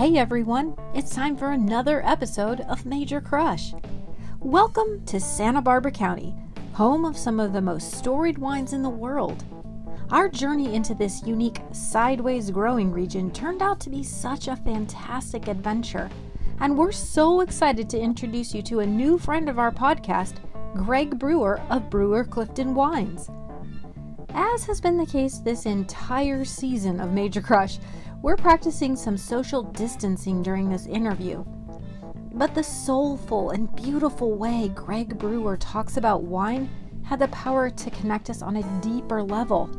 Hey everyone, it's time for another episode of Major Crush. Welcome to Santa Barbara County, home of some of the most storied wines in the world. Our journey into this unique sideways growing region turned out to be such a fantastic adventure, and we're so excited to introduce you to a new friend of our podcast, Greg Brewer of Brewer Clifton Wines. As has been the case this entire season of Major Crush, we're practicing some social distancing during this interview. But the soulful and beautiful way Greg Brewer talks about wine had the power to connect us on a deeper level.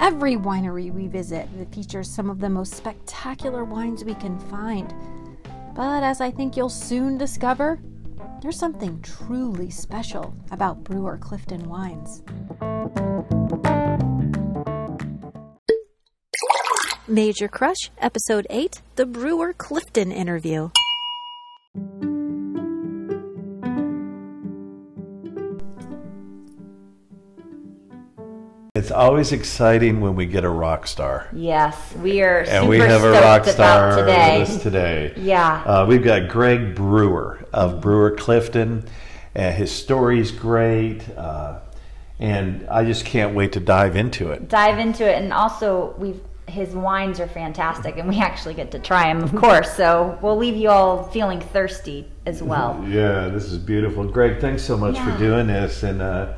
Every winery we visit features some of the most spectacular wines we can find. But as I think you'll soon discover, there's something truly special about Brewer Clifton wines. Major Crush, Episode 8 The Brewer Clifton Interview. It's always exciting when we get a rock star. Yes, we are And super we have a stoked rock about star today. with us today. Yeah. Uh, we've got Greg Brewer of Brewer Clifton. Uh, his story's great. Uh, and I just can't wait to dive into it. Dive into it, and also we've his wines are fantastic, and we actually get to try them, of course. So we'll leave you all feeling thirsty as well. Yeah, this is beautiful. Greg, thanks so much for doing this. And uh,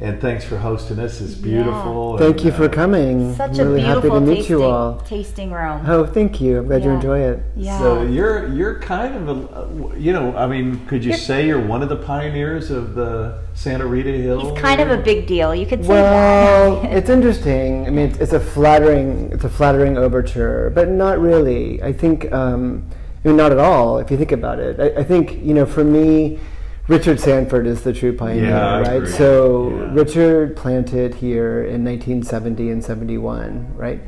and thanks for hosting us. It's beautiful. Thank and, you for uh, coming. Such I'm really a happy beautiful to meet tasting, you all. tasting room. Oh, thank you. I'm glad you Yeah. enjoy it. yeah. So you're you're kind of a you know I mean could you You're- say you're one of the pioneers of the Santa Rita Hill? It's kind of a big deal. You could say Well, that. it's interesting. I mean, it's, it's a flattering, it's a flattering overture, but not really. I think, um, I mean, not at all. If you think about it, I, I think you know, for me, Richard Sanford is the true pioneer, Yeah, right? So Yeah. Richard planted here in 1970 and 71, right?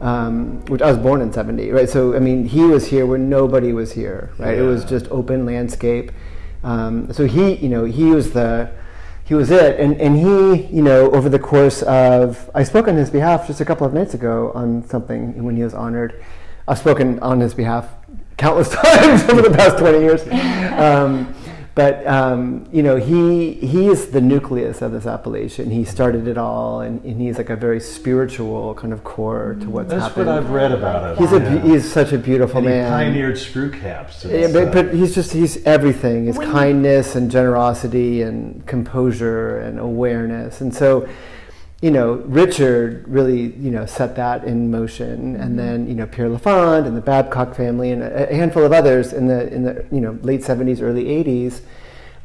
Um, which I was born in 70, right? So I mean, he was here when nobody was here, right? It was just open landscape. Um, so he, you know, he was the he was it. And, and he, you know, over the course of, I spoke on his behalf just a couple of nights ago on something when he was honored. I've spoken on his behalf countless times over the past 20 years. Um, but, um, you know, he, he is the nucleus of this appellation. He started it all, and, and he's like a very spiritual kind of core to what's That's happened. what I've read about him. he's, a, yeah. he's such a beautiful and he pioneered screw caps. Yeah, but, but he's just he's everything his When kindness and generosity and composure and awareness and so you know richard really you know set that in motion. Mm-hmm. and then you know pierre lafond and the babcock family and a a handful of others in the in the you know late 70s early 80s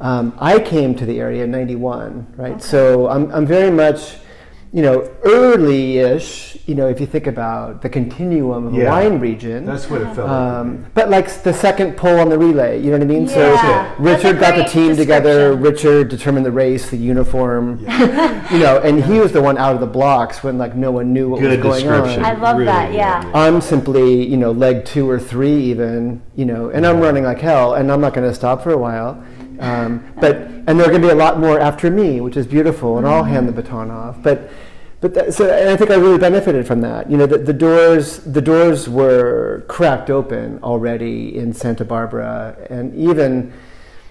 um, i came to the area in 91 right? So i'm, I'm very much you know early-ish you know if you think about the continuum of a Yeah. wine region that's what it felt like. um, but like the second pull on the relay, you know what I mean? Yeah, so that's Richard got the team together. Richard determined the race, the uniform, Yeah. you know, and he was the one out of the blocks when like no one knew what Good was going description. I love Really that, good, yeah. I'm simply, you know, leg two or three even, you know, and I'm running like hell, and I'm not going to stop for a while. Um, but and there are going to be a lot more after me, which is beautiful, and I'll hand the baton off. But but that, so and I think I really benefited from that. You know, the, the doors the doors were cracked open already in Santa Barbara, and even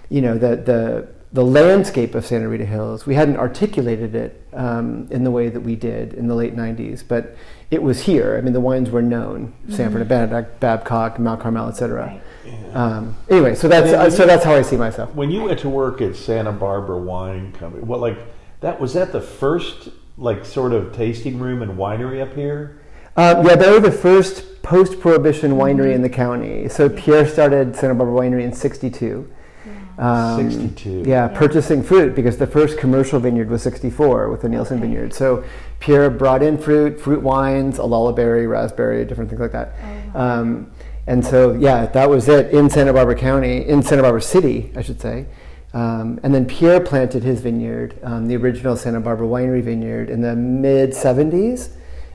you know the the the landscape of Santa Rita Hills. We hadn't articulated it um, in the way that we did in the late '90s, but it was here. I mean, the wines were known: Sanford and Benedict, Babcock, Mount Carmel, etc. Um, anyway, so that's uh, so that's how I see myself. when you went to work at Santa Barbara Wine Company, what like that was that the first like sort of tasting room and winery up here? Uh, yeah, they were the first post-prohibition winery in the county. So Pierre started Santa Barbara Winery in '62. Um, 62. Yeah, purchasing fruit because the first commercial vineyard was 64 with the Nielsen vineyard. So Pierre brought in fruit, fruit wines, olallieberry, raspberry, different things like that. Um, and so, yeah, that was it in Santa Barbara County, in Santa Barbara City, I should say. Um, and then Pierre planted his vineyard, um, the original Santa Barbara Winery vineyard, in the mid 70s,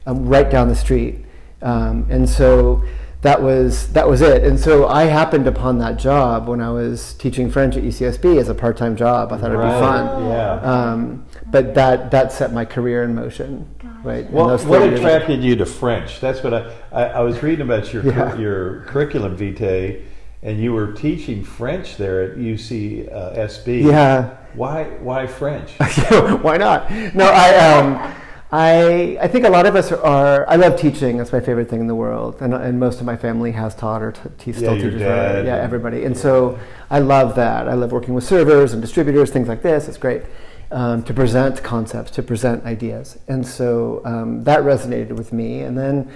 um, right down the street. Um, and so that was that was it. And so I happened upon that job when I was teaching French at UCSB as a part-time job. I thought it'd be fun. Yeah. Um, but that that set my career in motion. Right? in What, those what 30 years. attracted you to French? That's what I, I, I was reading about your Yeah. cur- your curriculum vitae, and you were teaching French there at UC uh, SB. Yeah. Why why French? Why not? No, I, um, I, I think a lot of us are. I love teaching. That's my favorite thing in the world, and, and most of my family has taught or t- still your teaches. dad? Yeah, everybody. And so I love that. I love working with servers and distributors, things like this. It's great um, to present concepts, to present ideas, and so um, that resonated with me. And then.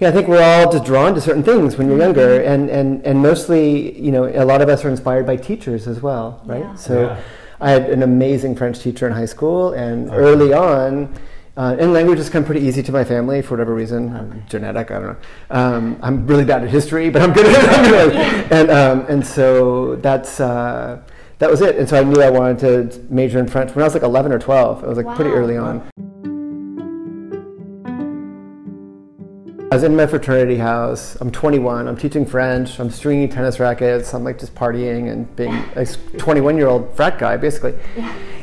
Yeah, I think we're all just drawn to certain things when you're younger, and, and, and mostly, you know, a lot of us are inspired by teachers as well, right? Yeah. So Yeah. I had an amazing French teacher in high school, and early on, uh, and language has come pretty easy to my family for whatever reason, um, genetic, I don't know. Um, I'm really bad at history, but I'm good at it. and um, and so that's uh, that was it. And so I knew I wanted to major in French when I was like 11 or 12. It was like pretty early on. I was in my fraternity house. I'm 21. I'm teaching French. I'm stringing tennis rackets. I'm like just partying and being a 21 year old frat guy, basically.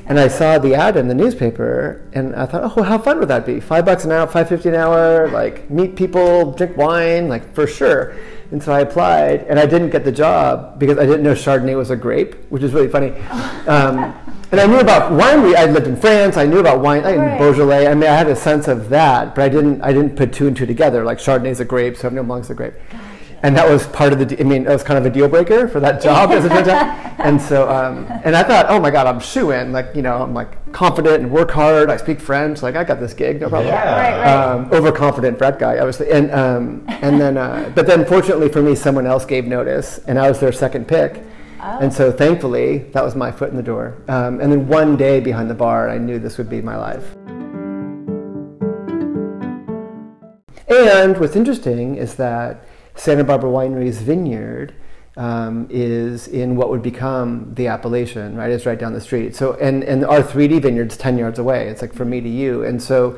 And I saw the ad in the newspaper, and I thought, oh, how fun would that be? Five bucks an hour, five fifty an hour, like meet people, drink wine, like for sure. And so I applied, and I didn't get the job because I didn't know Chardonnay was a grape, which is really funny. Um, and I knew about winery. I lived in France. I knew about wine, I, Right. Beaujolais. I mean, I had a sense of that, but I didn't. I didn't put two and two together. Like Chardonnay's a grape, Sauvignon Blanc's a grape, and that was part of the. I mean, it was kind of a deal breaker for that job, as a out. And so, um, and I thought, oh my God, I'm shoe in. Like, you know, I'm like confident and work hard. I speak French. Like, I got this gig, no problem. Yeah. Right, right. Um, overconfident frat guy, obviously, and um, and then, uh, but then fortunately for me, someone else gave notice, and I was their second pick, Oh. and so thankfully that was my foot in the door. Um, and then one day behind the bar, I knew this would be my life. And what's interesting is that Santa Barbara Winery's vineyard um, is in what would become the appellation, right? It's right down the street. So, and, and our 3D vineyard's 10 yards away. It's like from me to you. And so,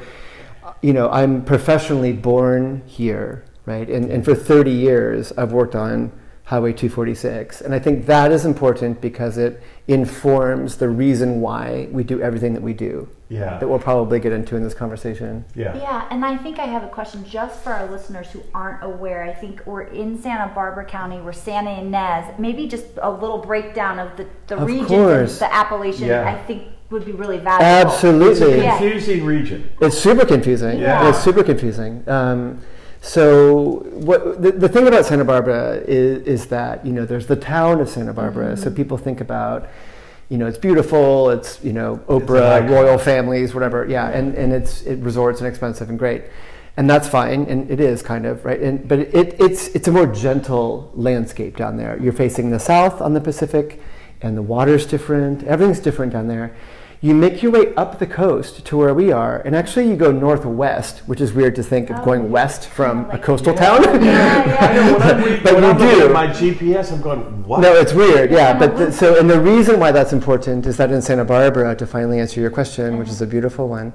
you know, I'm professionally born here, right? And, and for 30 years, I've worked on Highway 246. And I think that is important because it informs the reason why we do everything that we do. Yeah. That we'll probably get into in this conversation. Yeah. Yeah, and I think I have a question just for our listeners who aren't aware. I think we're in Santa Barbara County, we're Santa Ynez. Maybe just a little breakdown of the, the Of regions course. the appellation, Yeah. I think would be really valuable. Absolutely. Yeah. Confusing region. It's super confusing. Yeah. It's super confusing. Um, so what the, the thing about Santa Barbara is, is that you know there's the town of Santa Barbara. So mm-hmm. people think about you know it's beautiful. It's you know Oprah, royal families, whatever. Yeah, and and it's it resorts and expensive and great. And that's fine, and it is kind of right. And but it, it's it's a more gentle landscape down there. You're facing the south on the Pacific, and the water's different. Everything's different down there you make your way up the coast to where we are, and actually you go northwest, which is weird to think of going west from Kinda a like- coastal town. I know, when I'm, but when you I'm do. my GPS, I'm going, what? No, it's weird, yeah. But the, so, and the reason why that's important is that in Santa Barbara, to finally answer your question, which is a beautiful one,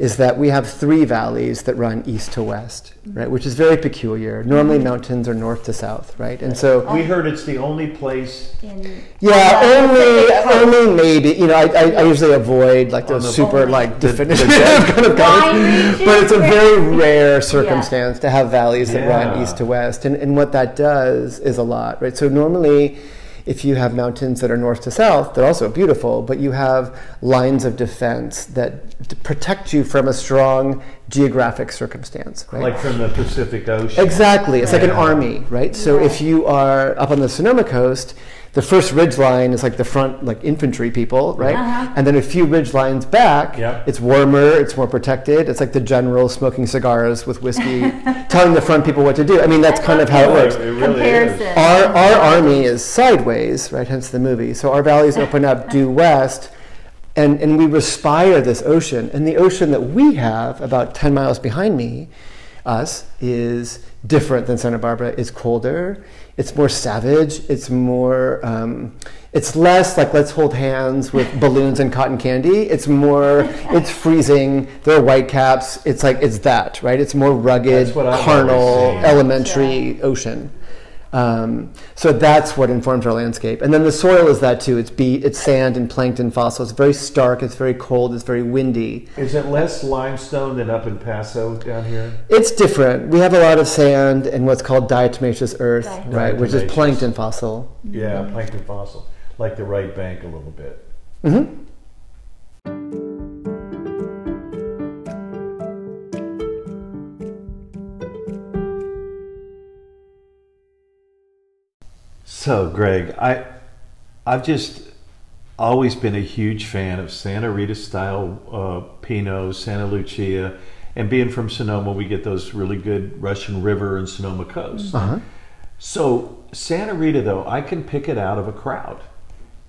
is that we have three valleys that run east to west, right? Which is very peculiar. Normally, mountains are north to south, right? And so, we heard it's the only place. In, yeah, on the only Pacific coast. only maybe. You know, I, I, I usually avoid like those the- super like definitive the- kind of Wine but it's a very rare circumstance to have valleys that run east to west, and and what that does is a lot, right? So normally. If you have mountains that are north to south, they're also beautiful, but you have lines of defense that d- protect you from a strong geographic circumstance, right? Like from the Pacific Ocean. Exactly. It's like an army, right? So if you are up on the Sonoma coast, the first ridge line is like the front, like infantry people, right? Uh-huh. And then a few ridge lines back, Yep. it's warmer, it's more protected. It's like the general smoking cigars with whiskey, telling the front people what to do. I mean, that's I kind of how it works. it really Comparison. is. Our, our army is sideways, right? Hence the movie. So our valleys open up due west, and, and we respire this ocean. And the ocean that we have, about 10 miles behind me, us, is different than Santa Barbara. It's colder, it's more savage, it's more, um, it's less like let's hold hands with balloons and cotton candy. It's more, it's freezing, there are white caps. It's like, it's that, right? It's more rugged, That's what I've always carnal, elementary ocean. Um, so that's what informs our landscape. And then the soil is that too. It's be it's sand and plankton fossils. It's very stark. It's very cold. It's very windy. Is it less limestone than up in Paso down here? It's different. We have a lot of sand and what's called diatomaceous earth, Diatomaceous. right, which is plankton fossil. Yeah, plankton fossil, like the right bank a little bit. hmm So, Greg, I I've just always been a huge fan of Santa Rita style uh, Pinot, Santa Lucia, and being from Sonoma, we get those really good Russian River and Sonoma coast. Uh-huh. So, Santa Rita, though, I can pick it out of a crowd.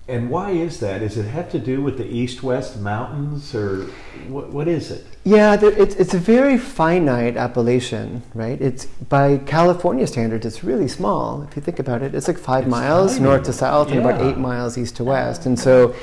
And why is that? Does it have to do with the east-west mountains, or what, what is it? Yeah, there, it's, it's a very finite appellation, right? It's by California standards, it's really small. If you think about it, it's like five It's miles tiny. north to south and about eight miles east to west, and so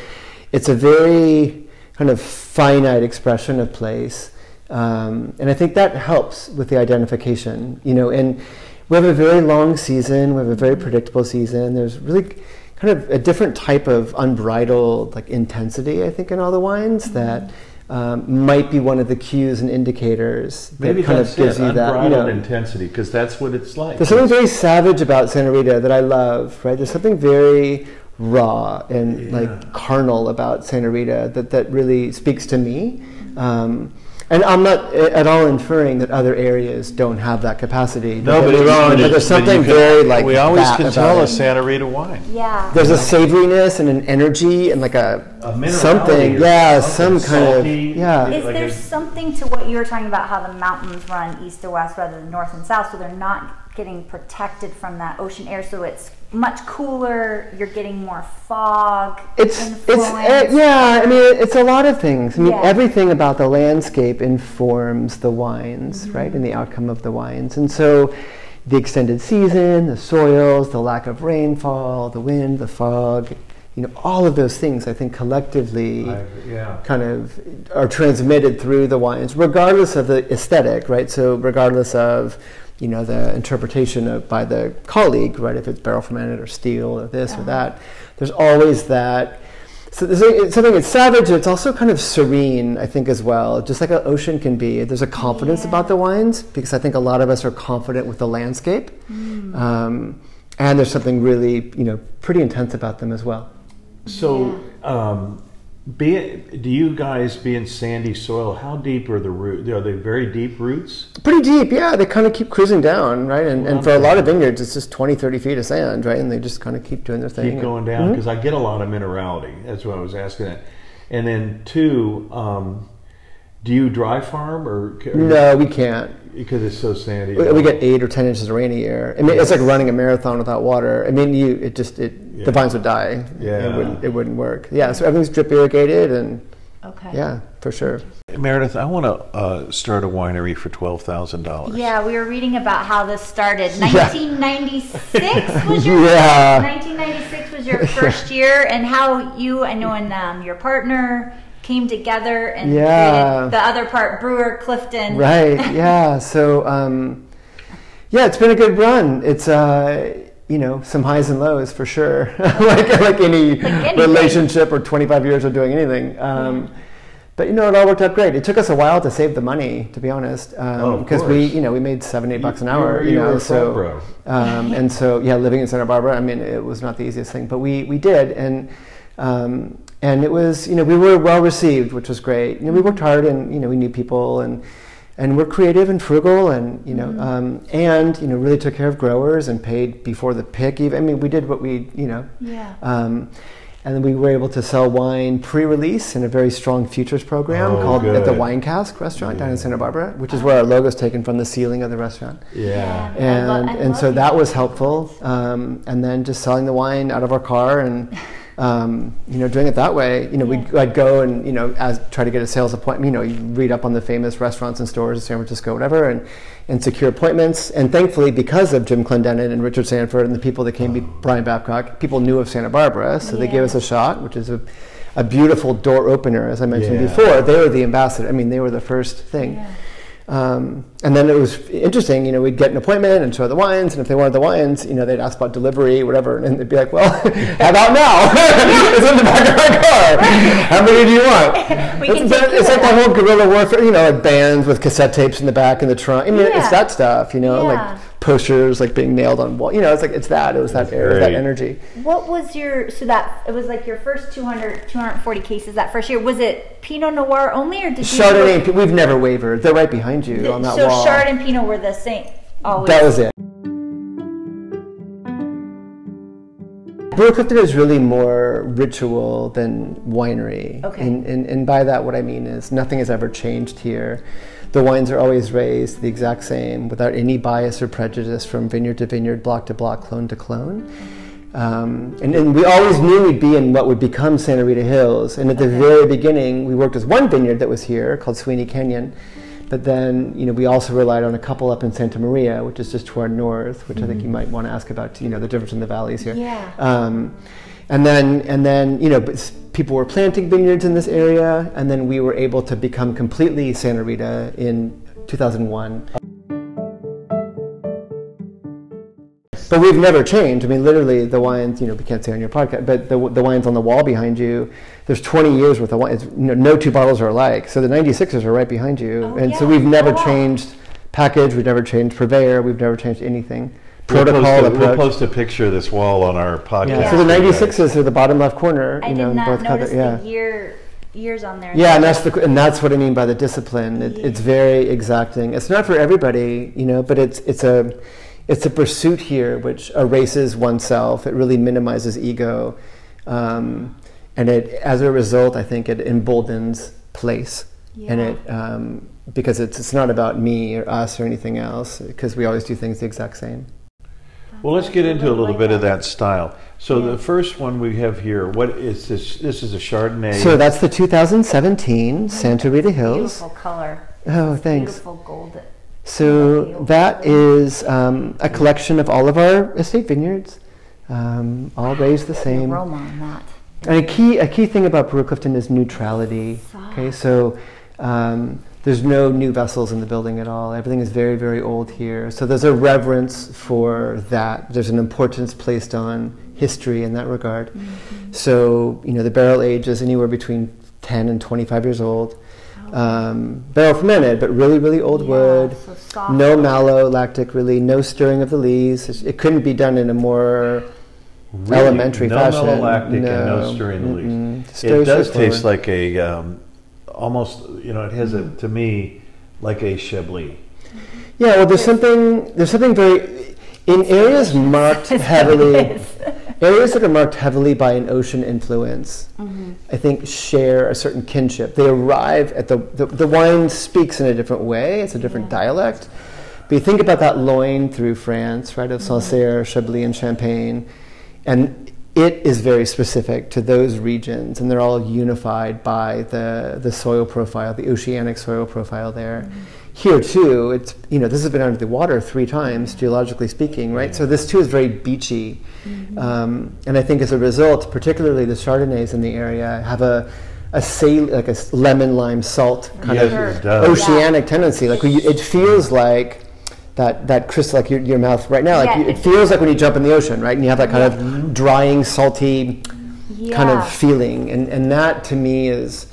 it's a very kind of finite expression of place, um, and I think that helps with the identification. You know, and we have a very long season, we have a very predictable season. There's really kind of a different type of unbridled like intensity, I think, in all the wines that um, might be one of the cues and indicators that Maybe kind of gives it, you that. You unbridled know, intensity, because that's what it's like. there's something very savage about Santa Rita that I love, right? There's something very raw and Yeah. like carnal about Santa Rita that, that really speaks to me. Um, and I'm not eh, at all inferring that other areas don't have that capacity. no, but, there's, it's- but but there's something can- very like we always that can about tell it. a Santa Rita wine. Yeah. There's a savoriness and an energy and like a, A something, yeah, something some kind salty. of yeah. Is like there a- something to what you were talking about how the mountains run east to west rather than north and south, so they're not getting protected from that ocean air, so it's much cooler. You're getting more fog. It's it's uh, yeah. I mean, it's a lot of things. I mean, Yeah. everything about the landscape informs the wines, Mm-hmm. right, and the outcome of the wines. And so, the extended season, the soils, the lack of rainfall, the wind, the fog, you know, all of those things. I think collectively. I- yeah. kind of are transmitted through the wines, regardless of the aesthetic, right? So regardless of you know the interpretation of by the colleague, right? If it's barrel fermented or steel or this or that, there's always that. So there's a- it's something it's savage. It's also kind of serene, I think, as well. Just like an ocean can be. There's a confidence Yeah. about the wines because I think a lot of us are confident with the landscape, Mm. um, and there's something really you know pretty intense about them as well. So, um, be do you guys be in sandy soil? How deep are the root? Are they very deep roots? Pretty deep, yeah. They kind of keep cruising down, right? And, and for a lot of vineyards, it's just 20, 30 feet of sand, right? And they just kind of keep doing their thing. Keep going down because I get a lot of minerality. That's what I was asking. That. And then two, um, do you dry farm or No, we can't. because it's so sandy? We, we get eight or ten inches of rain a year. I mean, it's like running a marathon without water. I mean, you it just it Yeah. the vines would die. Yeah. it wouldn't it wouldn't work. Yeah, so everything's drip irrigated, and Okay. yeah, for sure. Meredith, I want to uh, start a winery for twelve thousand dollars. Yeah, we were reading about how this started. Yeah. 1996 was your Yeah. 1996 was your first year, and how you I know and um, your partner came together and Yeah. created the other part, Brewer Clifton. Right. Yeah. So, um, yeah, it's been a good run. It's uh, you know some highs and lows for sure, like like any anything. relationship or 25 years of doing anything. Um, But you know, it all worked out great. It took us a while to save the money, to be honest, Oh, of because we, you know, we made seven, eight bucks an hour. you You, you know, were so um, and so yeah, living in Santa Barbara, I mean, it was not the easiest thing, but we we did, and um, and it was, you know, we were well received, which was great. You know, we worked hard, and you know, we knew people, and and we're creative and frugal, and you know, um, and you know, really took care of growers and paid before the pick. Even I mean, we did what we, you know, Yeah. um, and then we were able to sell wine pre-release in a very strong futures program Oh, called at the good. Wine Cask restaurant down in Santa Barbara, which is where our logo is taken from the ceiling of the restaurant. Yeah. I lo- And I and love so that was helpful. Um, and then just selling the wine out of our car and um, you know doing it that way. You know, we'd, I'd go and you know as try to get a sales appointment. You know, you read up on the famous restaurants and stores in San Francisco, whatever, and and secure appointments. And thankfully, because of Jim Clendenin and Richard Sanford and the people that came, be Bryan Babcock, people knew of Santa Barbara, so they gave us a shot, which is a a beautiful door opener, as I mentioned Yeah. before. They were the ambassador. I mean, they were the first thing. Yeah. Um, and then it was interesting, you know, we'd get an appointment and show the wines, and if they wanted the wines, you know, they'd ask about delivery, whatever, and they'd be like, well, how about now? it's in the back of my car. How many do you want? We it's, it's like that whole guerrilla warfare, you know, like bands with cassette tapes in the back and the trunk. I mean, it's that stuff, you know, Yeah. like posters like being nailed on wall. You know, it's like it's that. It was that air, that energy. What was your so that it was like your first 200 240 cases that first year? Was it Pinot Noir only, or did you? Chardonnay, and P- we've never wavered. They're right behind you The- on that so wall. Chard and Pinot were the same. Always. That was it. Brewer Clifton is really more ritual than winery. Okay. And, and, and by that, what I mean is nothing has ever changed here. The wines are always raised the exact same without any bias or prejudice from vineyard to vineyard, block to block, clone to clone. Um, and, and we always knew we'd be in what would become Santa Rita Hills. And at the very beginning, we worked with one vineyard that was here called Sweeney Canyon. But then, you know, we also relied on a couple up in Santa Maria, which is just to our north, which I think you might want to ask about, you know, the difference in the valleys here. Yeah. Um, and then, and then, you know, people were planting vineyards in this area, and then we were able to become completely Santa Rita in 2001. But we've never changed. I mean, literally, the wines, you know, we can't say on your podcast, but the, the wines on the wall behind you, there's 20 years worth of wine. It's, no, no two bottles are alike. So the 96ers are right behind you. Oh, and so we've never Oh, wow. changed package, we've never changed purveyor, we've never changed anything. We'll post, a, we'll post a picture of this wall on our podcast. Yeah. Yeah. So the for you guys. 96s are the bottom left corner. I you did know, in not both notice cover- yeah. the year years on there. Yeah, and that's the and that's what I mean by the discipline. It, It's very exacting. It's not for everybody, you know, but it's it's a it's a pursuit here which erases oneself. It really minimizes ego, um, and it as a result, I think it emboldens place, and it um, because it's it's not about me or us or anything else because we always do things the exact same. Well, let's get into a little bit of that. that style. So Yeah. the first one we have here, what is this? This is a Chardonnay. So that's the 2017 Santa Rita Hills. beautiful color. Oh, thanks. Beautiful gold. So that is um, a collection of all of our estate vineyards, um, all raised the The same. aroma on that. And a key a key thing about Brewer Clifton is neutrality. Okay, so um, there's no new vessels in the building at all. Everything is very very old here. So there's a reverence for that. There's an importance placed on history in that regard. So you know the barrel age is anywhere between 10 and 25 years old. Um, barrel fermented, but really really old Yeah, wood. so soft. No malolactic, really. No stirring of the lees. It's- It couldn't be done in a more Really elementary no fashion. malolactic and no No. stirring the lees. It does taste like a um, almost, you know, it has a to me like a Chablis. Yeah, well, there's something there's something very in areas marked heavily areas that are marked heavily by an ocean influence. Mm-hmm. I think share a certain kinship. They arrive at the the, the wine speaks in a different way. It's a different dialect. But you think about that loin through France, right, of Sancerre, Chablis, and Champagne, and it is very specific to those regions, and they're all unified by the, the soil profile, the oceanic soil profile there. Here too, it's you know this has been under the water three times, geologically speaking, right? So this too is very beachy, um, and I think as a result, particularly the Chardonnays in the area have a a sal- like a lemon lime salt kind Yes, of oceanic tendency. Like we, it feels like that that crystal, like your, your mouth right now. Like Yeah, you, it it- feels like when you jump in the ocean, right? And you have that kind of mm-hmm. drying, salty kind of feeling, and and that to me is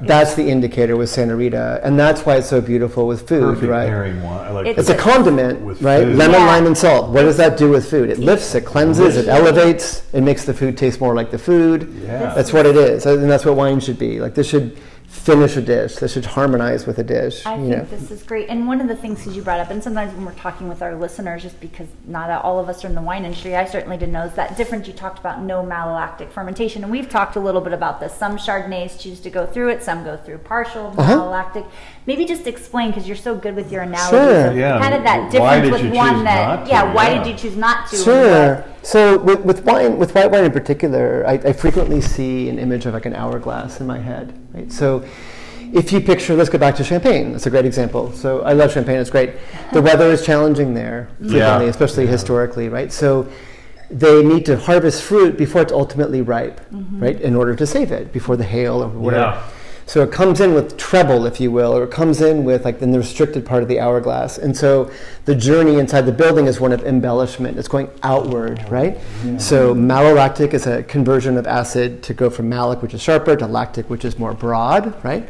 that's the indicator with Santa Rita, and that's why it's so beautiful with food, Perfect right? pairing wine. Like It's It's a condiment, With right? food. Lemon, Yeah. lime, and salt. What does that do with food? It lifts, it cleanses, it elevates, it makes the food taste more like the food. Yeah. That's what it is, and that's what wine should be. Like this should finish a dish. This should harmonize with a dish. I you think know. this is great. And one of the things that you brought up, and sometimes when we're talking with our listeners, just because not all of us are in the wine industry, I certainly didn't know is that difference you talked about no malolactic fermentation. And we've talked a little bit about this. Some Chardonnays choose to go through it, some go through partial Uh-huh. malolactic. Maybe just explain, because you're so good with your analogies, Sure. of Yeah, kind of that why difference did with you one choose that, not yeah, why did you choose not to? Sure. So with, with wine, with white wine in particular, I, I frequently see an image of like an hourglass in my head. Right. So if you picture, let's go back to Champagne. That's a great example. So I love Champagne. It's great. The weather is challenging there frequently, Yeah. especially Yeah. historically. Right. So they need to harvest fruit before it's ultimately ripe, Mm-hmm. right, in order to save it before the hail or whatever. Yeah. So it comes in with treble, if you will, or it comes in with like in the restricted part of the hourglass. And so the journey inside the building is one of embellishment. It's going outward, right? So malolactic is a conversion of acid to go from malic, which is sharper, to lactic, which is more broad, right?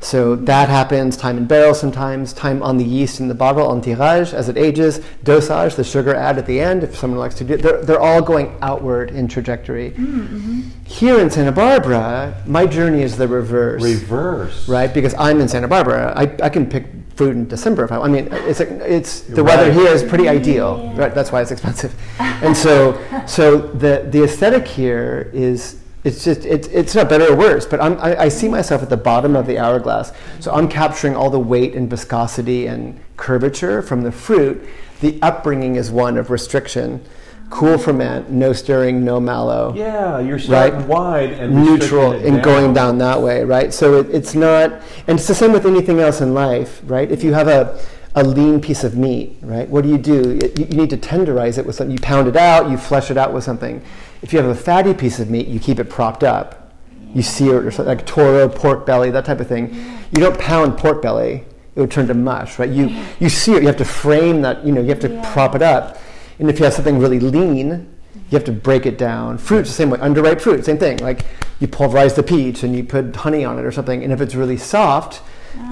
So that happens time in barrel sometimes, time on the yeast in the bottle, en tirage as it ages, dosage, the sugar add at the end if someone likes to do it. They're, they're all going outward in trajectory. Mm, mm-hmm. Here in Santa Barbara, my journey is the reverse. Reverse. Right, because I'm in Santa Barbara, I, I can pick fruit in December if I. I mean, it's it's the weather here is pretty ideal. Right, that's why it's expensive, and so so the the aesthetic here is it's just it's it's not better or worse, but I'm, I, I see myself at the bottom of the hourglass. So I'm capturing all the weight and viscosity and curvature from the fruit. The upbringing is one of restriction, cool ferment, no stirring, no malo Yeah, you're starting Right. wide and neutral and going down that way, right? So it, it's not, and it's the same with anything else in life, right? If you have a, a lean piece of meat, right? What do you do? You, you need to tenderize it with something. You pound it out, you flesh it out with something. If you have a fatty piece of meat, you keep it propped up. You sear it or something like toro, pork belly, that type of thing. You don't pound pork belly; it would turn to mush, right? You you sear it. You have to frame that. You know, you have to Yeah. prop it up. And if you have something really lean, you have to break it down. Fruit's the same way. Underripe fruit, same thing. Like you pulverize the peach and you put honey on it or something. And if it's really soft,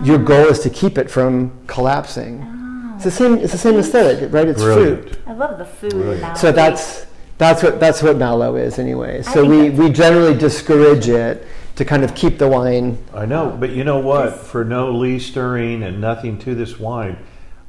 your goal is to keep it from collapsing. Ah. It's the same. It's the same aesthetic, right? It's Brilliant. fruit. I love the food Brilliant. So that's that's what that's what malo is anyway. So we, we generally discourage it to kind of keep the wine. I know, but you know what? For no lee stirring and nothing to this wine,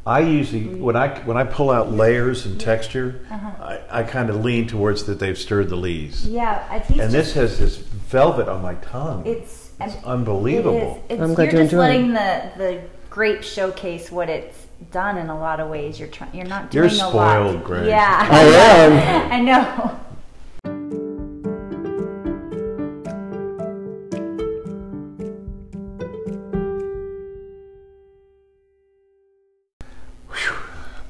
I usually mm. when I when I pull out layers and texture, uh-huh. I, I kind of lean towards that they've stirred the lees. yeah, I think And this has this velvet on my tongue. it's It's and unbelievable. It is. It's, I'm glad you're you're just enjoying letting the the grape showcase what it's done in a lot of ways. You're trying. You're not You're doing a lot. You're spoiled, Greg. Yeah, I am. I know.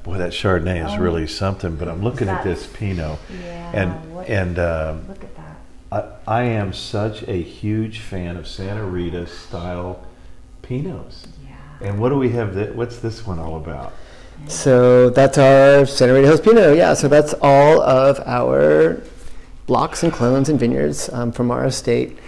Boy, that Chardonnay is Oh. really something. But I'm looking at this Pinot, Yeah. and what- and um, look at that. I, I am such a huge fan of Santa Rita style Pinots. Yeah. And what do we have? That, what's this one all about? So that's our Santa Rita Hills Pinot. Yeah, so that's all of our blocks and clones and vineyards um, from our estate.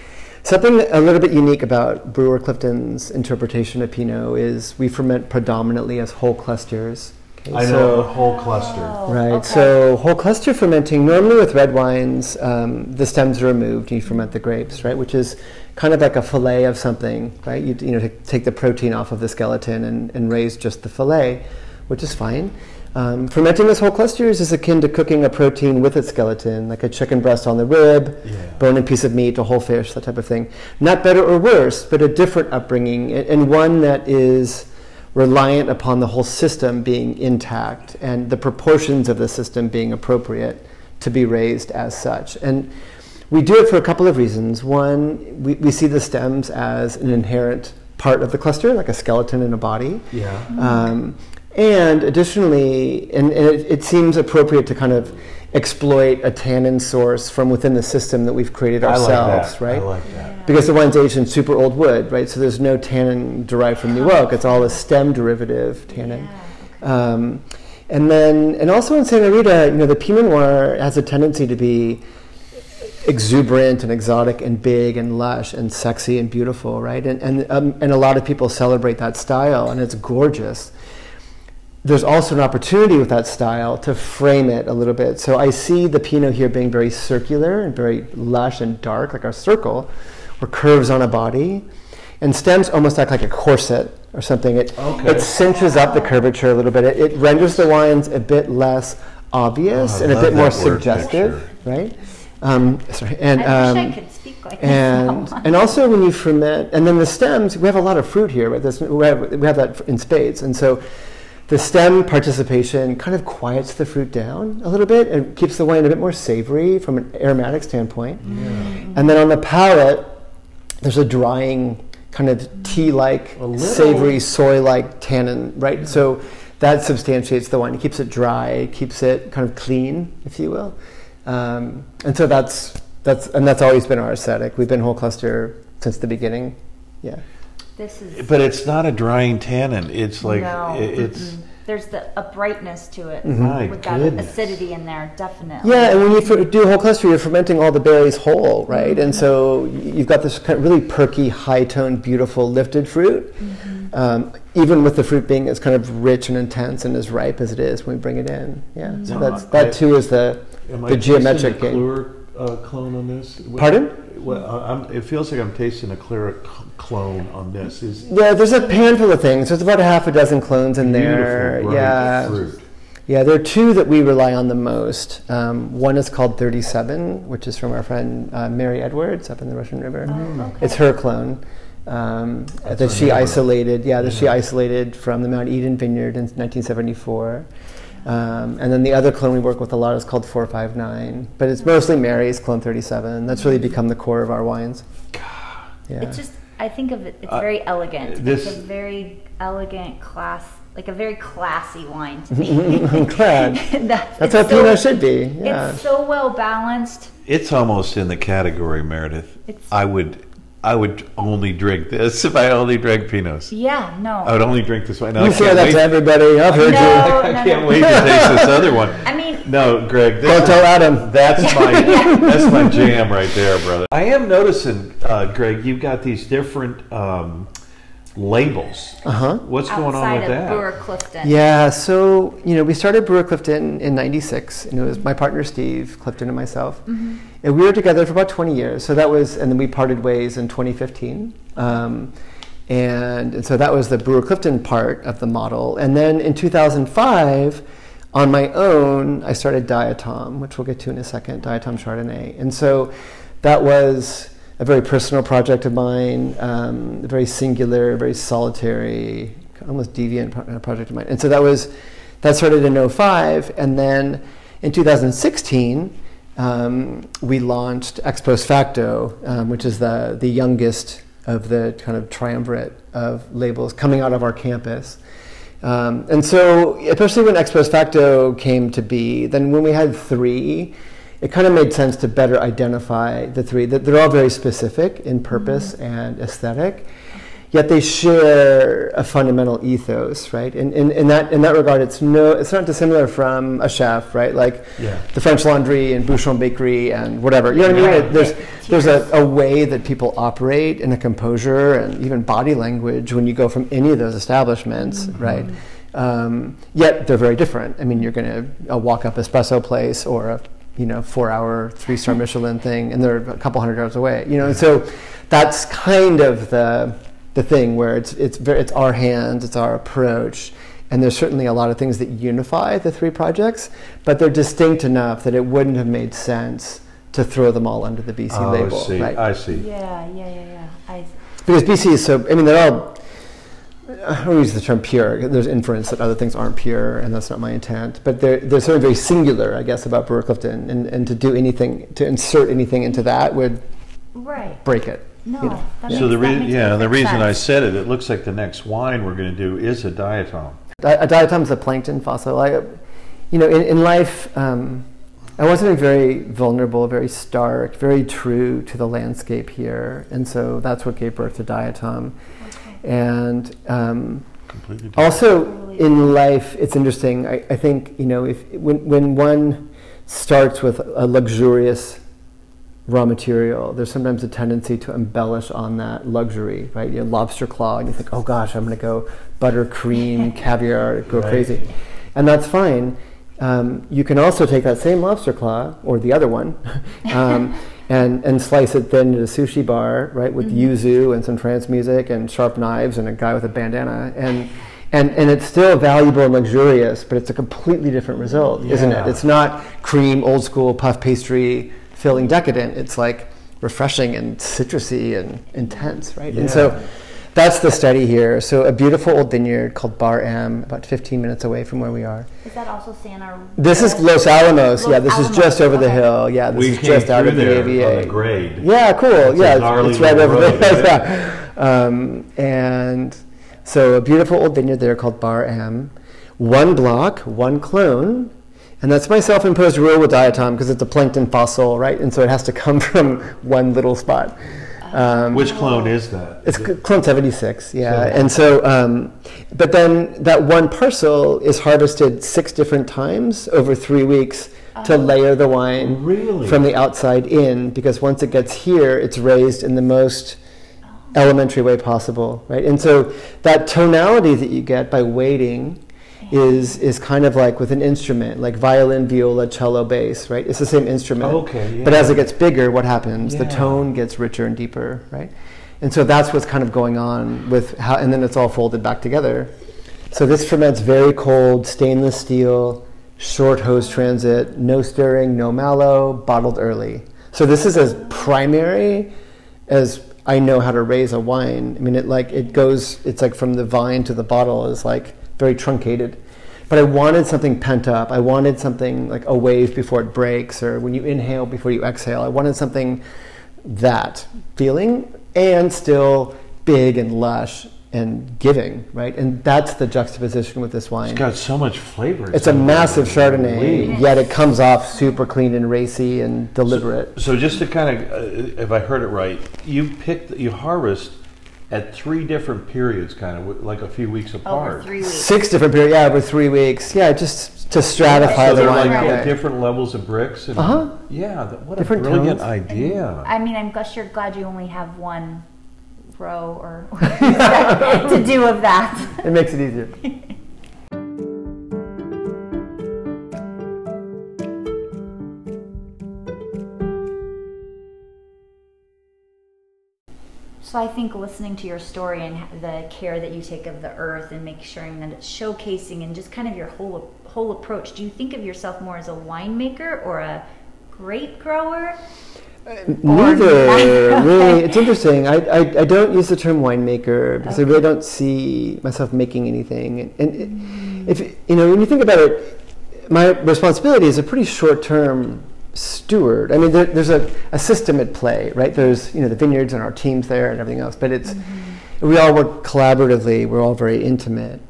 Something a little bit unique about Brewer Clifton's interpretation of Pinot is we ferment predominantly as whole clusters. Okay, I so- the whole cluster. Oh, Right. okay. So whole cluster fermenting. Normally with red wines, um, the stems are removed. and You ferment the grapes, right? Which is kind of like a fillet of something, right? You, you know, take- take the protein off of the skeleton and, and raise just the fillet, which is fine. Um, fermenting as whole clusters is akin to cooking a protein with its skeleton, like a chicken breast on the rib, Yeah. bone and piece of meat, a whole fish, that type of thing. Not better or worse, but a different upbringing, and, and one that is reliant upon the whole system being intact and the proportions of the system being appropriate to be raised as such. And we do it for a couple of reasons. One, we, we see the stems as an inherent part of the cluster, like a skeleton in a body. Yeah. Um, and additionally, and, and it, it seems appropriate to kind of exploit a tannin source from within the system that we've created ourselves, I like ourselves, that. right? I like that. Because the wine's aged in super old wood, right? So there's no tannin derived from new oak. It's all a stem derivative tannin. Um, and then, and also in Santa Rita, you know, the Pinot Noir has a tendency to be exuberant and exotic and big and lush and sexy and beautiful, right? And and um, and a lot of people celebrate that style, and it's gorgeous. There's also an opportunity with that style to frame it a little bit. So I see the Pinot here being very circular and very lush and dark, like a circle, or curves on a body, and stems almost act like a corset or something. It Okay. it cinches up the curvature a little bit. It, it renders the wines a bit less obvious Oh, and a bit more suggestive, picture. right? Um, sorry, and I um, wish I could speak like and that. and also when you ferment, and then the stems, we have a lot of fruit here. Right? This, we, have, we have that in spades, and so the stem participation kind of quiets the fruit down a little bit and keeps the wine a bit more savory from an aromatic standpoint. And then on the palate, there's a drying kind of tea-like, savory, soy-like tannin, right? So that substantiates the wine. It keeps it dry, keeps it kind of clean, if you will. Um, and so that's that's and that's always been our aesthetic. We've been whole cluster since the beginning. Yeah. This is. But it's not a drying tannin. It's like no, it- it's. mm-mm. there's the a brightness to it mm-hmm. My with that goodness. acidity in there, definitely. Yeah, and when you do a whole cluster, you're fermenting all the berries whole, right? And mm-hmm. so you've got this kind of really perky, high-toned, beautiful, lifted fruit. Mm-hmm. Um, even with the fruit being as kind of rich and intense and as ripe as it is when we bring it in. Yeah, so No, that's I- that too is the Am the tasting geometric a game. Clear, uh, clone on this? What- Pardon? Well, I- I'm, it feels like I'm tasting a clear c- clone on this. Is Yeah, there's a handful of things. There's about a half a dozen clones in there. beautiful, bright yeah, fruit. yeah. There are two that we rely on the most. Um, one is called 37, which is from our friend uh, Merry Edwards up in the Russian River. Oh, okay. It's her clone um, that she neighbor. isolated. Yeah, that she isolated from the Mount Eden Vineyard in 1974. Um, and then the other clone we work with a lot is called 459, but it's mostly Merry's clone 37. That's really become the core of our wines. Yeah. It's just I think of it. It's Uh, very elegant. this- it's a very elegant class, like a very classy wine to me. I'm glad. That's, That's it's how so- Pinot should be. Yeah. It's so well balanced. it's almost in the category, Meredith. It's- I would, I would only drink this if I only drank Pinots. Yeah, no. I would only drink this wine. Now, I You say can't that wait- to everybody. I've heard No. you. I no, can't no. wait to taste this other one. I mean, No, Greg. This Don't is- tell Adam. That's my that's my jam right there, brother. I am noticing, uh, Greg, you've got these different um, labels. Uh huh. What's going on with of that? Brewer Clifton. Yeah, so you know, we started Brewer Clifton in '96, and it was my partner Steve Clifton and myself, Mm-hmm. and we were together for about 20 years. So that was, and then we parted ways in 2015, um, and, and so that was the Brewer Clifton part of the model. And then in 2005, on my own, I started Diatom, which we'll get to in a second, Diatom Chardonnay, and so that was a very personal project of mine, um, very singular, very solitary, almost deviant uh, project of mine. And so that was that started in 05, and then in 2016 um, we launched Ex Post Facto, um, which is the the youngest of the kind of triumvirate of labels coming out of our campus. Um, and so, especially when Ex Post Facto came to be, then when we had three, it kind of made sense to better identify the three. That they're all very specific in purpose and aesthetic, yet they share a fundamental ethos, right? And in, that in that regard, it's no, it's not dissimilar from a chef, right? Like Yeah. the French Laundry and Bouchon Bakery and whatever. You know what I mean? Right. There's there's a, a way that people operate in a composure and even body language when you go from any of those establishments, right? Um, yet they're very different. I mean, you're going to a walk up espresso place or a you know four hour three star hmm. Michelin thing, and they're a couple hundred yards away. You know, and so that's kind of the the thing where it's it's very, it's our hands, it's our approach. And there's certainly a lot of things that unify the three projects, but they're distinct enough that it wouldn't have made sense to throw them all under the BC Oh, label, I see. right? I see. Yeah, yeah, yeah, yeah. I, because BC is so. I mean, they're all. I don't use the term pure. There's inference that other things aren't pure, and that's not my intent. But they're, they're something very singular, I guess, about Brewer Clifton, and, and to do anything, to insert anything into that would right. break it. No, you know. that So the reason, yeah, the perfect reason I said it, it looks like the next wine we're going to do is a diatom. Di- A diatom is a plankton fossil. I, you know, in, in life, um, I want something very vulnerable, very stark, very true to the landscape here, and so that's what gave birth to diatom. And um, also in life, it's interesting. I, I think you know if when when one starts with a luxurious raw material, there's sometimes a tendency to embellish on that luxury, right? You know, lobster claw, and you think, oh gosh, I'm going to go butter cream caviar, go Right. crazy, and that's fine. Um, you can also take that same lobster claw or the other one, um, and and slice it thin at a sushi bar, right, with mm-hmm. yuzu and some trance music and sharp knives and a guy with a bandana, and and and it's still valuable and luxurious, but it's a completely different result, isn't it? It's not cream, old school puff pastry, filling decadent. It's like refreshing and citrusy and intense, right? And so Yeah. That's the study here. So a beautiful old vineyard called Bar M, about 15 minutes away from where we are. Is that also Santa? This is Los Alamos. Los yeah, this is just over the hill. Yeah, this we is just out of the there AVA. on the grade. Yeah, cool. It's yeah, it's, it's right over road, there. right? yeah. Um, and so a beautiful old vineyard there called Bar M. One block, one clone. And that's my self-imposed rule with diatom because it's a plankton fossil, right? And so it has to come from one little spot. Um, Which clone is that? It's c- clone 76, yeah. So- and so, um, but then that one parcel is harvested six different times over three weeks to layer the wine Really? from the outside in, because once it gets here, it's raised in the most elementary way possible, right? And so that tonality that you get by waiting is is kind of like with an instrument, like violin, viola, cello, bass, right? It's the same instrument. Oh, okay, But as it gets bigger, what happens? The tone gets richer and deeper, right? And so that's what's kind of going on with how, and then it's all folded back together. So this ferments very cold, stainless steel, short hose transit, no stirring, no malo, bottled early. So this is as primary as I know how to raise a wine. I mean, it like it goes. It's like from the vine to the bottle is like very truncated. But I wanted something pent up. I wanted something like a wave before it breaks, or when you inhale before you exhale. I wanted something that feeling and still big and lush and giving, right? And that's the juxtaposition with this wine. It's got so much flavor. It's a massive Chardonnay, Holy. yet it comes off super clean and racy and deliberate. So just to kind of, uh, if I heard it right, you picked, you harvest at three different periods, kind of like a few weeks apart. Over three weeks. Six different periods, yeah, over three weeks. Yeah, just to stratify So the they're wine. like yeah. different levels of Brix. And, Uh-huh. Yeah, that, what Different a brilliant tones. idea. I mean, I'm gosh, you're glad you only have one row or to do of that. It makes it easier. So I think listening to your story and the care that you take of the earth and making sure that it's showcasing and just kind of your whole whole approach. Do you think of yourself more as a winemaker or a grape grower? Uh, neither, neither. really. It's interesting. I, I, I don't use the term winemaker because I really don't see myself making anything. And, and it, if mm. you know, when you think about it, my responsibility is a pretty short-term steward. I mean, there, there's a, a system at play, right? There's you know the vineyards and our teams there and everything else. But it's mm-hmm. we all work collaboratively. We're all very intimate.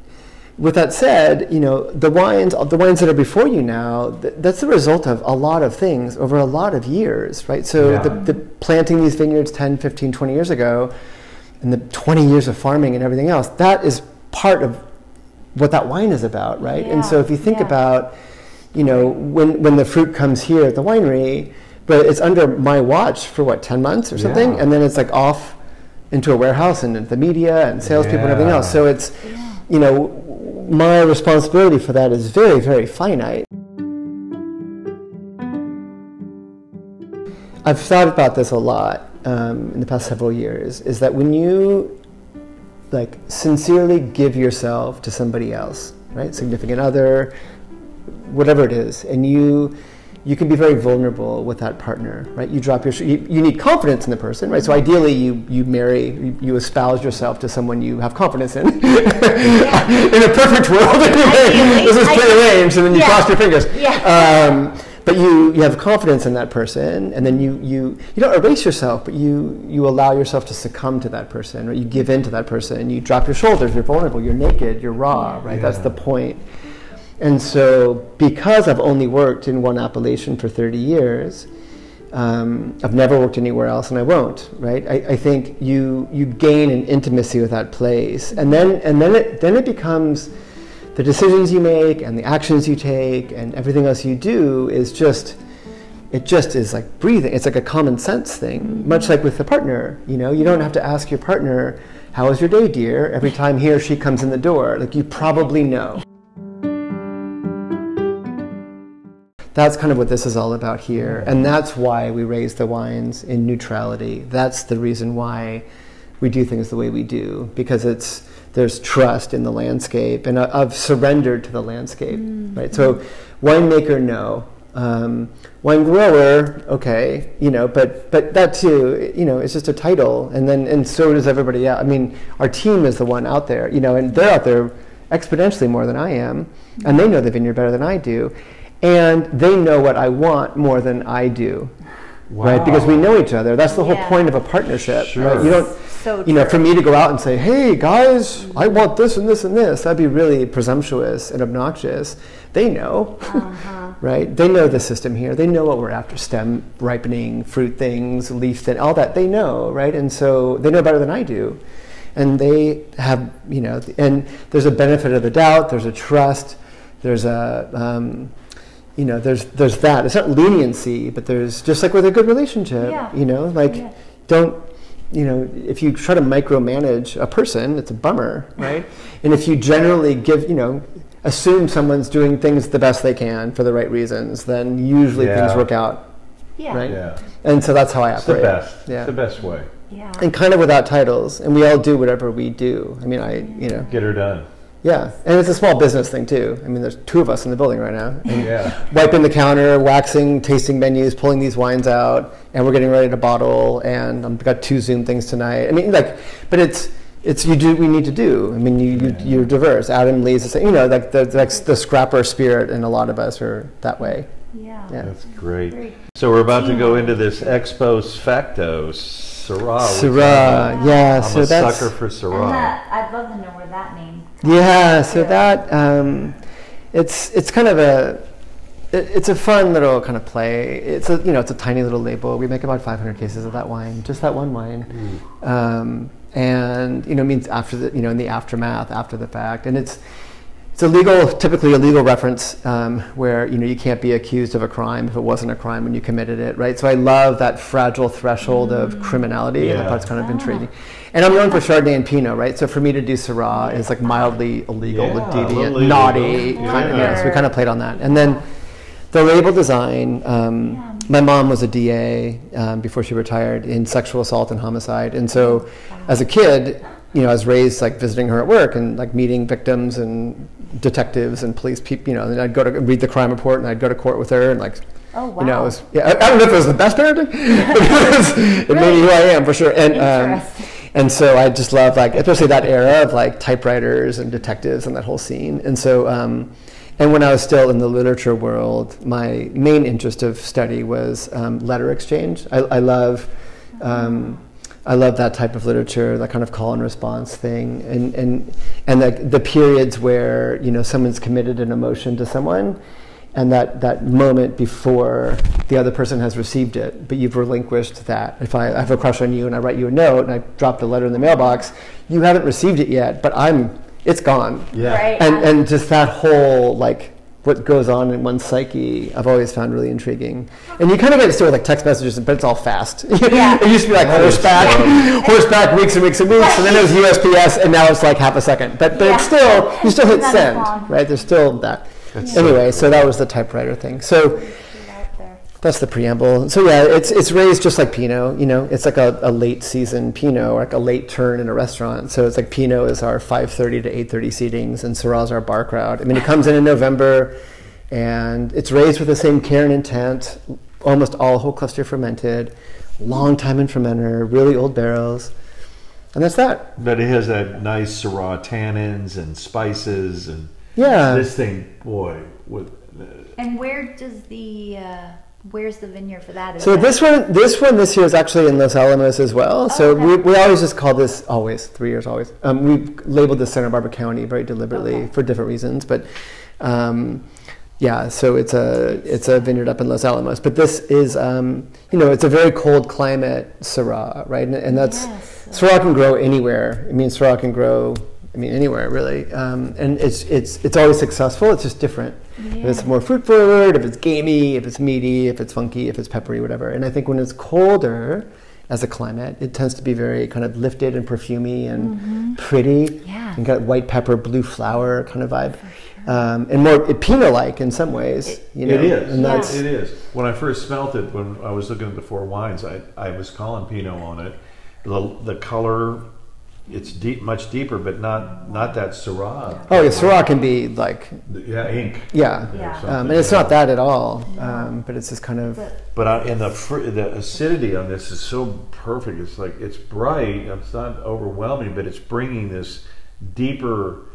With that said, you know the wines, the wines that are before you now, th- that's the result of a lot of things over a lot of years, right? So Yeah. the, the planting these vineyards 10, 15, 20 years ago, and the 20 years of farming and everything else, that is part of what that wine is about, right? and so if you think yeah. about, you know, when when the fruit comes here at the winery, but it's under my watch for what 10 months or something, Yeah. and then it's like off into a warehouse and the media and salespeople and everything else. So it's, you know, my responsibility for that is very, very finite. I've thought about this a lot um, in the past several years. Is that when you like sincerely give yourself to somebody else, right, significant other, whatever it is, and you you can be very vulnerable with that partner, right? You drop your you, you need confidence in the person, right? So ideally, you you marry you, you espouse yourself to someone you have confidence in. in a perfect world, anyway, Ideally, this is prearranged, and then you Yeah. cross your fingers. Yeah. Um, but you, you have confidence in that person, and then you, you, you don't erase yourself, but you, you allow yourself to succumb to that person, or you give in to that person. You drop your shoulders, you're vulnerable, you're naked, you're raw, right? That's the point. And so, because I've only worked in one appellation for 30 years, um, I've never worked anywhere else, and I won't. Right? I, I think you you gain an intimacy with that place, and then and then it then it becomes the decisions you make and the actions you take and everything else you do is just it just is like breathing. It's like a common sense thing, much like with the partner. You know, you don't have to ask your partner, "How was your day, dear?" Every time he or she comes in the door, like you probably know. That's kind of what this is all about here. And that's why we raise the wines in neutrality. That's the reason why we do things the way we do, because it's there's trust in the landscape and uh, I've surrendered to the landscape. Mm. Right? So winemaker, no. Um, wine grower, okay, you know, but but that too, you know, it's just a title, and then and so does everybody else. I mean, our team is the one out there, you know, and they're out there exponentially more than I am, and they mm. know the vineyard better than I do, and they know what I want more than I do, right? Because we know each other. That's the whole Yeah. point of a partnership. Sure. Right? You don't, So you know, for me to go out and say, "Hey guys, I want this and this and this," that'd be really presumptuous and obnoxious. They know, right? They know the system here. They know what we're after: stem ripening, fruit things, leaf thin, all that. They know, right? And so they know better than I do, and they have, you know, and there's a benefit of the doubt. There's a trust. There's a um, you know, there's there's that. It's not leniency, but there's just like with a good relationship, Yeah. you know, like Yeah. don't you know, if you try to micromanage a person, it's a bummer, right? and if you generally give, you know, assume someone's doing things the best they can for the right reasons, then usually things work out, Yeah. right? Yeah. And so that's how I It's the operate. best. Yeah. It's the best way. Yeah. And kind of without titles, and we all do whatever we do. I mean, I, you know, Get her done. Yeah, and it's a small business thing too. I mean, there's two of us in the building right now, and Yeah. wiping the counter, waxing, tasting menus, pulling these wines out, and we're getting ready to bottle. And I've got two Zoom things tonight. I mean, like, but it's it's you do we need to do. I mean, you, you you're diverse. Adam Lee's the same. You know, like the like the scrapper spirit, and a lot of us are that way. Yeah. Yeah. That's great. Very- So we're about to go into this ex post facto Syrah. which Syrah, I'm yeah. I'm so a that's sucker for Syrah. that, I'd love to know where that name. Yeah, so Yeah. that um, it's it's kind of a it, it's a fun little kind of play. It's a you know it's a tiny little label. We make about 500 cases of that wine, just that one wine, um, and you know means after the you know in the aftermath after the fact, and it's it's a legal typically a legal reference um, where you know you can't be accused of a crime if it wasn't a crime when you committed it, right? So I love that fragile threshold of criminality, and that Yeah. part's kind of intriguing. And I'm known for Chardonnay and Pinot, right? So for me to do Syrah is like mildly illegal, Yeah, deviant, illegal. naughty, Yeah. kind of. Yeah, so we kind of played on that. And then the label design. Um, my mom was a DA um, before she retired in sexual assault and homicide, and so as a kid, you know, I was raised like visiting her at work and like meeting victims and detectives and police people. You know, and I'd go to read the crime report and I'd go to court with her and like. Oh, wow. You know, it was, yeah, I, I don't know if it was the best parenting, but it, was, it made me who I am for sure. And um, Interesting. And so I just love like especially that era of like typewriters and detectives and that whole scene. And so um, and when I was still in the literature world, my main interest of study was um, letter exchange. I, I love um, I love that type of literature, that kind of call and response thing, and and and the, the periods where you know someone's committed an emotion to someone, and that that moment before the other person has received it, but you've relinquished that. If I, I have a crush on you and I write you a note and I dropped a letter in the mailbox, you haven't received it yet, but I'm it's gone. Yeah. Right. And and just that whole like what goes on in one's psyche, I've always found really intriguing. And you kind of get to still with like text messages, but it's all fast. Yeah. it used to be like horseback, horseback, weeks and weeks and weeks, and then it was USPS, and now it's like half a second. But but it's still you still hit send, right? There's still that. That's so anyway, cool. so that was the typewriter thing. So Get out there. that's the preamble. So yeah, it's it's raised just like Pinot. You know, it's like a, a late season Pinot, or like a late turn in a restaurant. So it's like Pinot is our 5:30 to 8:30 seatings, and Syrah's our bar crowd. I mean, it comes in in November, and it's raised with the same care and intent. Almost all whole cluster fermented, long time in fermenter, really old barrels, and that's that. But it has that nice Syrah tannins and spices and Yeah. this thing, boy, with And where does the uh, where's the vineyard for that? Is So that- this one, this one this year is actually in Los Alamos as well. So okay. we, we always just call this always three years always. Um, we labeled this Santa Barbara County very deliberately Okay. for different reasons, but um, yeah. So it's a it's a vineyard up in Los Alamos, but this is um, you know it's a very cold climate Syrah, right? And, and that's Yes. Syrah can grow anywhere. I mean, Syrah can grow. I mean, anywhere really, um, and it's it's it's always successful. It's just different. If it's more fruit forward, if it's gamey, if it's meaty, if it's funky, if it's peppery, whatever. And I think when it's colder as a climate, it tends to be very kind of lifted and perfumey and pretty. Mm-hmm. Yeah. And got white pepper, blue flower kind of vibe. Um, and more Pinot like in some ways. you know? it is. And that's, It is. When I first smelt it, when I was looking at the four wines, I, I was calling Pinot on it. The, the color, it's deep, much deeper, but not not that Syrah. oh, yeah, Syrah can be like, Yeah, ink. yeah. Yeah. Um, and it's not that at all, um, but it's just kind of. But- But I, and the fr- the acidity on this is so perfect. It's like it's bright. It's not overwhelming, but it's bringing this deeper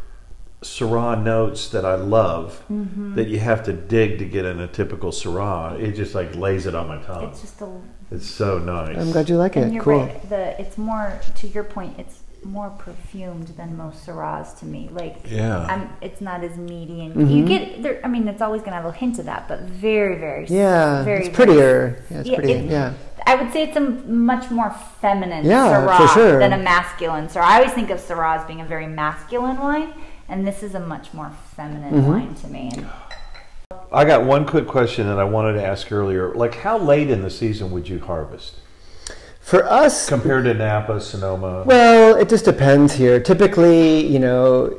Syrah notes that I love. Mm-hmm. That you have to dig to get in a typical Syrah. It just like lays it on my tongue. It's It's, just a It's so nice. I'm glad you like and it. you're Cool. right. The it's more to your point. It's more perfumed than most Syrahs to me. Like, Yeah. I'm, it's not as meaty, and Mm-hmm. you get there. I mean, it's always gonna have a hint of that, but very, very, Yeah, very it's prettier. Yeah, it's Yeah, pretty. it- yeah. I would say it's a much more feminine Yeah, Syrah for sure. than a masculine Syrah. I always think of Syrah as being a very masculine wine, and this is a much more feminine Mm-hmm. wine to me. And I got one quick question that I wanted to ask earlier. Like, how late in the season would you harvest For us, compared to Napa, Sonoma? Well, it just depends here. Typically, you know,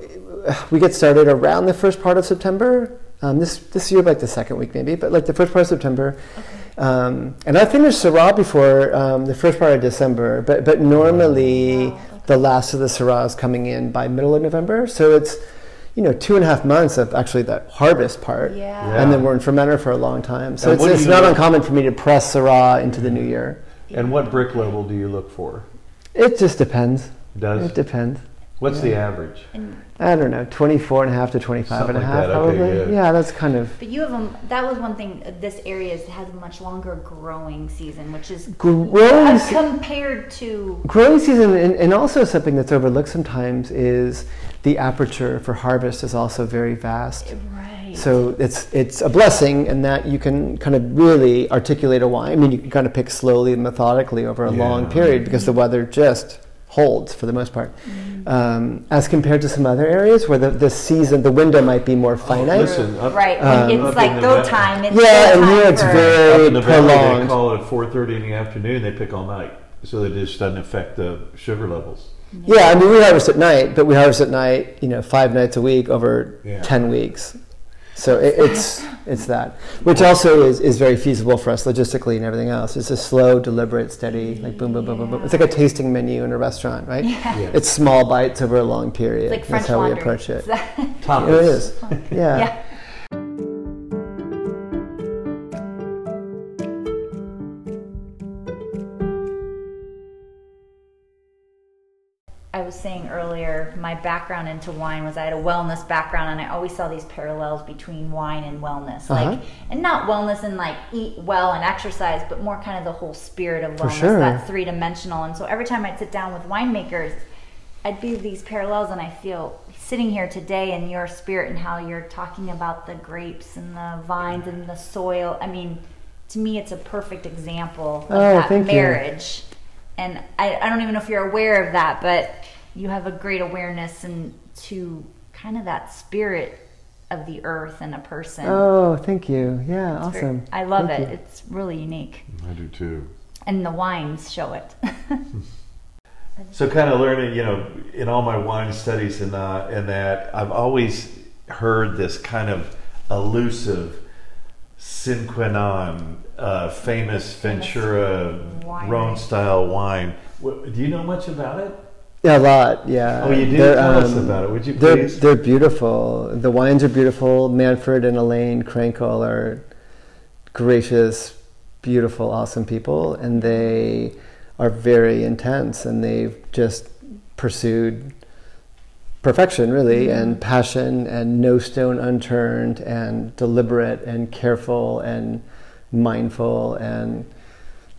we get started around the first part of September. Um, this this year, like the second week maybe, but like the first part of September. Um, and I finished Syrah before um, the first part of December, but but normally the last of the Syrah is coming in by middle of November. So it's you know two and a half months of actually the harvest part, Yeah. and then we're in fermenter for a long time. So And it's, it's not uncommon for me to press Syrah into the new year. And what brick level do you look for? It just depends. Does It depends. what's the average? I don't know, 24 and a half to 25 and a Something like half, that. Okay, probably. good. Yeah, that's kind of But you have a, that was one thing. uh, This area has a much longer growing season, which is growing. compared to growing season, and, and also something that's overlooked sometimes is the aperture for harvest is also very vast. Right. So it's it's a blessing in that you can kind of really articulate a why. I mean, you can kind of pick slowly and methodically over a long period because the weather just holds for the most part, Mm-hmm. um, as compared to some other areas where the, the season, the window might be more finite. Listen, up, right. Um, it's like in the go valley- time. It's Yeah, and here it's for- up very in the valley, they prolonged. call it 4:30 in the afternoon. They pick all night, so that it just doesn't affect the sugar levels. Yeah, I mean, we harvest at night, but we harvest at night, you know, five nights a week over Yeah. 10 weeks. So it, it's, it's that, which also is, is very feasible for us logistically and everything else. It's a slow, deliberate, steady, like boom, boom, boom, boom, boom. It's like a tasting menu in a restaurant, right? Yeah. It's small bites over a long period. It's like French That's how laundry. we approach it. Tapas. It is. Yeah. yeah. Saying earlier, my background into wine was I had a wellness background, and I always saw these parallels between wine and wellness, Uh-huh. like, and not wellness and like eat well and exercise, but more kind of the whole spirit of wellness, sure. that three dimensional. And so every time I'd sit down with winemakers, I'd be these parallels, and I feel sitting here today in your spirit and how you're talking about the grapes and the vines and the soil. I mean, to me, it's a perfect example of Oh, that thank you. marriage. And I, I don't even know if you're aware of that, but you have a great awareness and to kind of that spirit of the earth and a person. Oh, thank you. Yeah, It's very- awesome. I love Thank it. you. It's really unique, I do too. and the wines show it. So kind of learning, you know, in all my wine studies and uh, and that I've always heard this kind of elusive Sine Qua Non, uh, famous Ventura wine. Rhone style wine. What, do you know much about it? Yeah, a lot. Yeah. Oh, you do? They're, Tell us um, about it, would you They're please? they're beautiful. The wines are beautiful. Manfred and Elaine Krankl are gracious, beautiful, awesome people, and they are very intense, and they've just pursued perfection, really, and passion, and no stone unturned, and deliberate, and careful, and mindful, and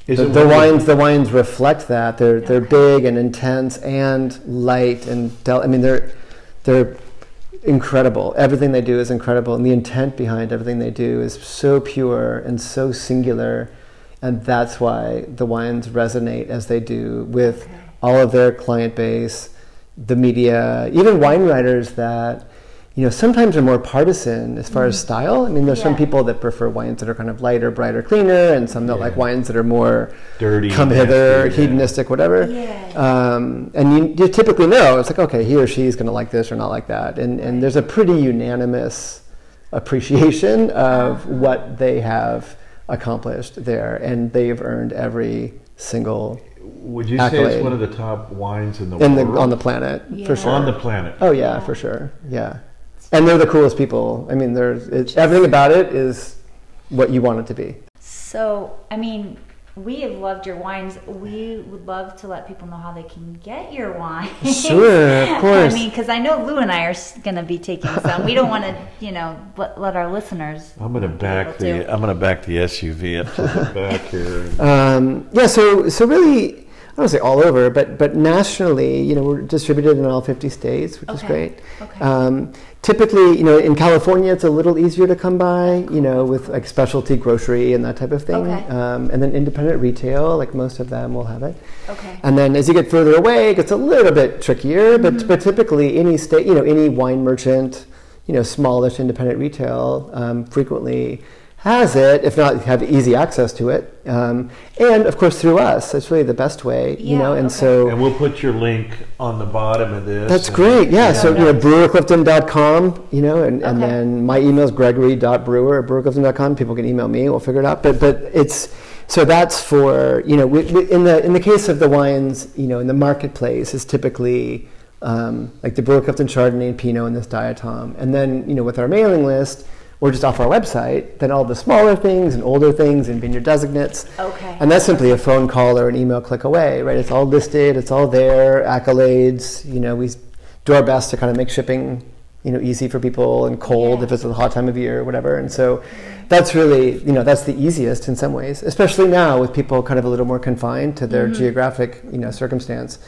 Is the, the wines the wines reflect that. They're they're big and intense and light and del- I mean they're they're incredible. Everything they do is incredible and the intent behind everything they do is so pure and so singular and that's why the wines resonate as they do with all of their client base the media even wine writers that you know sometimes are more partisan as far as style i mean there's some people that prefer wines that are kind of lighter brighter cleaner and some that like wines that are more Dirty, come hither, yeah. hedonistic, whatever. Yeah. Um, and you, you typically know it's like, okay, he or she is going to like this or not like that. And, and there's a pretty unanimous appreciation of Uh-huh. what they have accomplished there. And they've earned every single Would you say it's one of the top wines in the in the, world? on the planet, Yeah. for sure. On the planet. Oh, yeah, for sure. Yeah. And they're the coolest people. I mean, there's it's, everything about it is what you want it to be. So, I mean, we have loved your wines. We would love to let people know how they can get your wine. Sure, of course. I mean, because I know Lou and I are going to be taking some. We don't want to, you know, let, let our listeners. I'm gonna back the to. I'm gonna back the SUV up to the back here. Um, yeah, so so really, I don't say all over, but but nationally, you know, we're distributed in all 50 states, which is great. Okay. Um, typically, you know, in California, it's a little easier to come by, you know, with like specialty grocery and that type of thing. Okay. Um, and then independent retail, like most of them will have it. Okay. And then as you get further away, it gets a little bit trickier. Mm-hmm. But but typically, any state, you know, any wine merchant, you know, smallish independent retail, um, frequently has it. If not, have easy access to it. Um, and of course, through us, that's really the best way. You know, and okay. so. And we'll put your link on the bottom of this. That's great. Yeah. So, you know, brewerclifton.com, you know, and, and then my email is gregory.brewer at brewerclifton.com. People can email me. We'll figure it out. But, but it's, so that's for, you know, we, we, in the, in the case of the wines, you know, in the marketplace is typically um, like the Brewer Clifton Chardonnay and Pinot in this diatom. And then, you know, with our mailing list, or just off our website, then all the smaller things and older things and vineyard designates. Okay. And that's simply a phone call or an email click away, right? It's all listed, it's all there, accolades. You know, we do our best to kind of make shipping, you know, easy for people and cold Yeah. if it's a hot time of year or whatever. And so that's really, you know, that's the easiest in some ways, especially now with people kind of a little more confined to their geographic, you know, circumstance.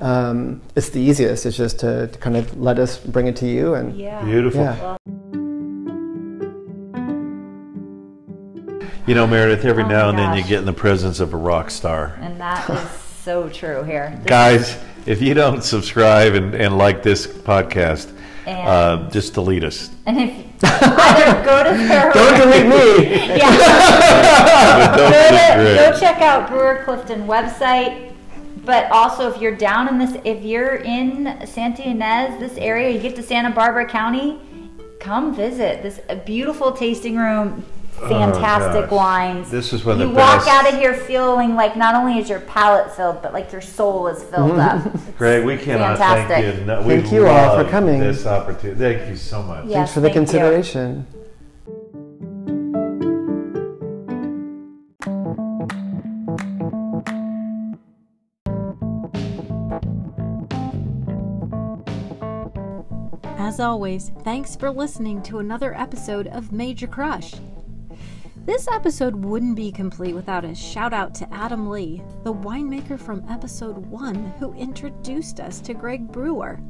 Um, it's the easiest. It's just to, to kind of let us bring it to you and Yeah. Beautiful. Yeah. You know, Meredith, every Oh now and then you get in the presence of a rock star. And that is so true here. This- Guys, if you don't subscribe and, and like this podcast, uh, just delete us. And if either go to their don't delete me. yeah, go, to, go check out Brewer Clifton website. But also, if you're down in this, if you're in Santa Ynez, this area, you get to Santa Barbara County, come visit this beautiful tasting room. Oh, fantastic gosh. wines. This is one of you the walk best. out of here feeling like not only is your palate filled, but like your soul is filled mm-hmm. up. Greg, we cannot Fantastic. thank you. No, we Thank you all for love coming. This opportunity. Thank you so much. Yes, Thanks for the thank you. consideration. As always, thanks for listening to another episode of Major Crush. This episode wouldn't be complete without a shout out to Adam Lee, the winemaker from episode 1 who introduced us to Greg Brewer.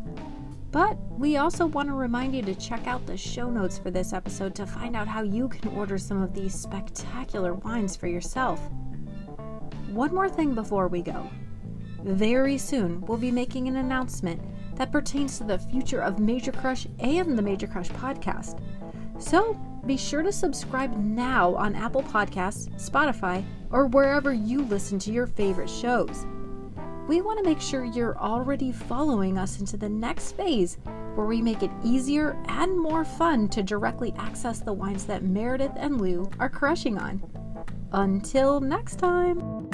But we also want to remind you to check out the show notes for this episode to find out how you can order some of these spectacular wines for yourself. One more thing before we go. Very soon, we'll be making an announcement that pertains to the future of Major Crush and the Major Crush podcast. So be sure to subscribe now on Apple Podcasts, Spotify, or wherever you listen to your favorite shows. We want to make sure you're already following us into the next phase where we make it easier and more fun to directly access the wines that Meredith and Lou are crushing on. Until next time!